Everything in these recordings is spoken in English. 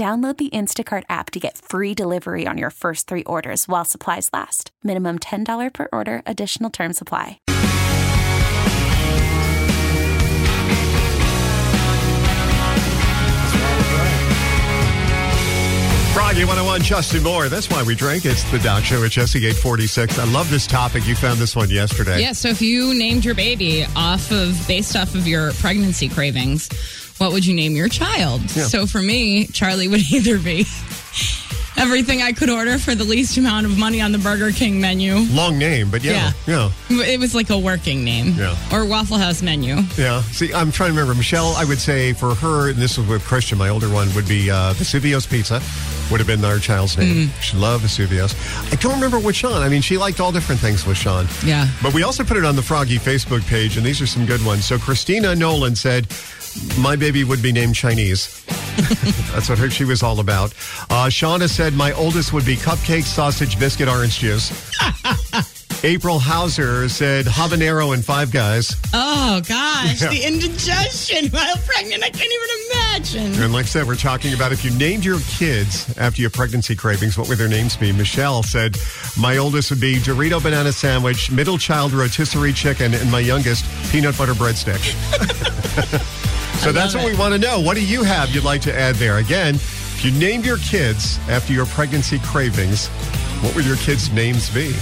Download the Instacart app to get free delivery on your first three orders while supplies last. Minimum $10 per order, additional term supply. Froggy 101, Justin Moore. That's why we drink. It's the Doc Show at Jesse 846. I love this topic. You found this one yesterday. Yeah, so if you named your baby off of based off of your pregnancy cravings, what would you name your child? Yeah. So for me, Charlie would either be everything I could order for the least amount of money on the Burger King menu. Long name, but yeah. Yeah. It was like a working name. Yeah. Or Waffle House menu. Yeah. See, I'm trying to remember. Michelle, I would say for her, and this was with Christian, my older one, would be uh, Vesuvius Pizza, would have been our child's name. Mm. She loved Vesuvio's. I don't remember with Sean. I mean, she liked all different things with Sean. Yeah. But we also put it on the Froggy Facebook page, and these are some good ones. So Christina Nolan said, my baby would be named Chinese. That's what her, she was all about. Uh, Shauna said, my oldest would be cupcake, sausage, biscuit, orange juice. April Hauser said, habanero and five guys. Oh gosh, Yeah. the indigestion while pregnant, I can't even imagine. And like I said, we're talking about if you named your kids after your pregnancy cravings, what would their names be? Michelle said, my oldest would be Dorito banana sandwich, middle child rotisserie chicken, and my youngest peanut butter breadstick. so that's what love we want to know. What do you have you'd like to add there? Again, if you named your kids after your pregnancy cravings, what would your kids' names be?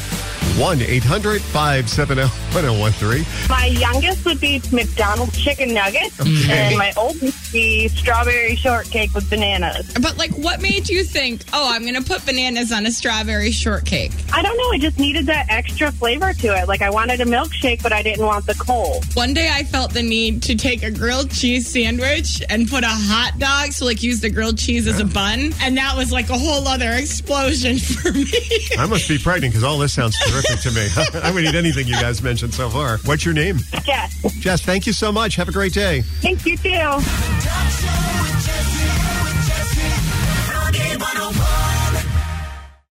1 800 570 1013. My youngest would be McDonald's chicken nuggets, and my oldest would be strawberry shortcake with bananas. But like, what made you think, oh, I'm going to put bananas on a strawberry shortcake? I don't know, I just needed that extra flavor to it. Like I wanted a milkshake, but I didn't want the cold. One day I felt the need to take a grilled cheese sandwich and put a hot dog, so like use the grilled cheese as a bun. And that was like a whole other explosion for me. I must be pregnant because all this sounds terrific to me. I would eat anything you guys mentioned so far. What's your name? Yes. Jess, thank you so much. Have a great day. Thank you too.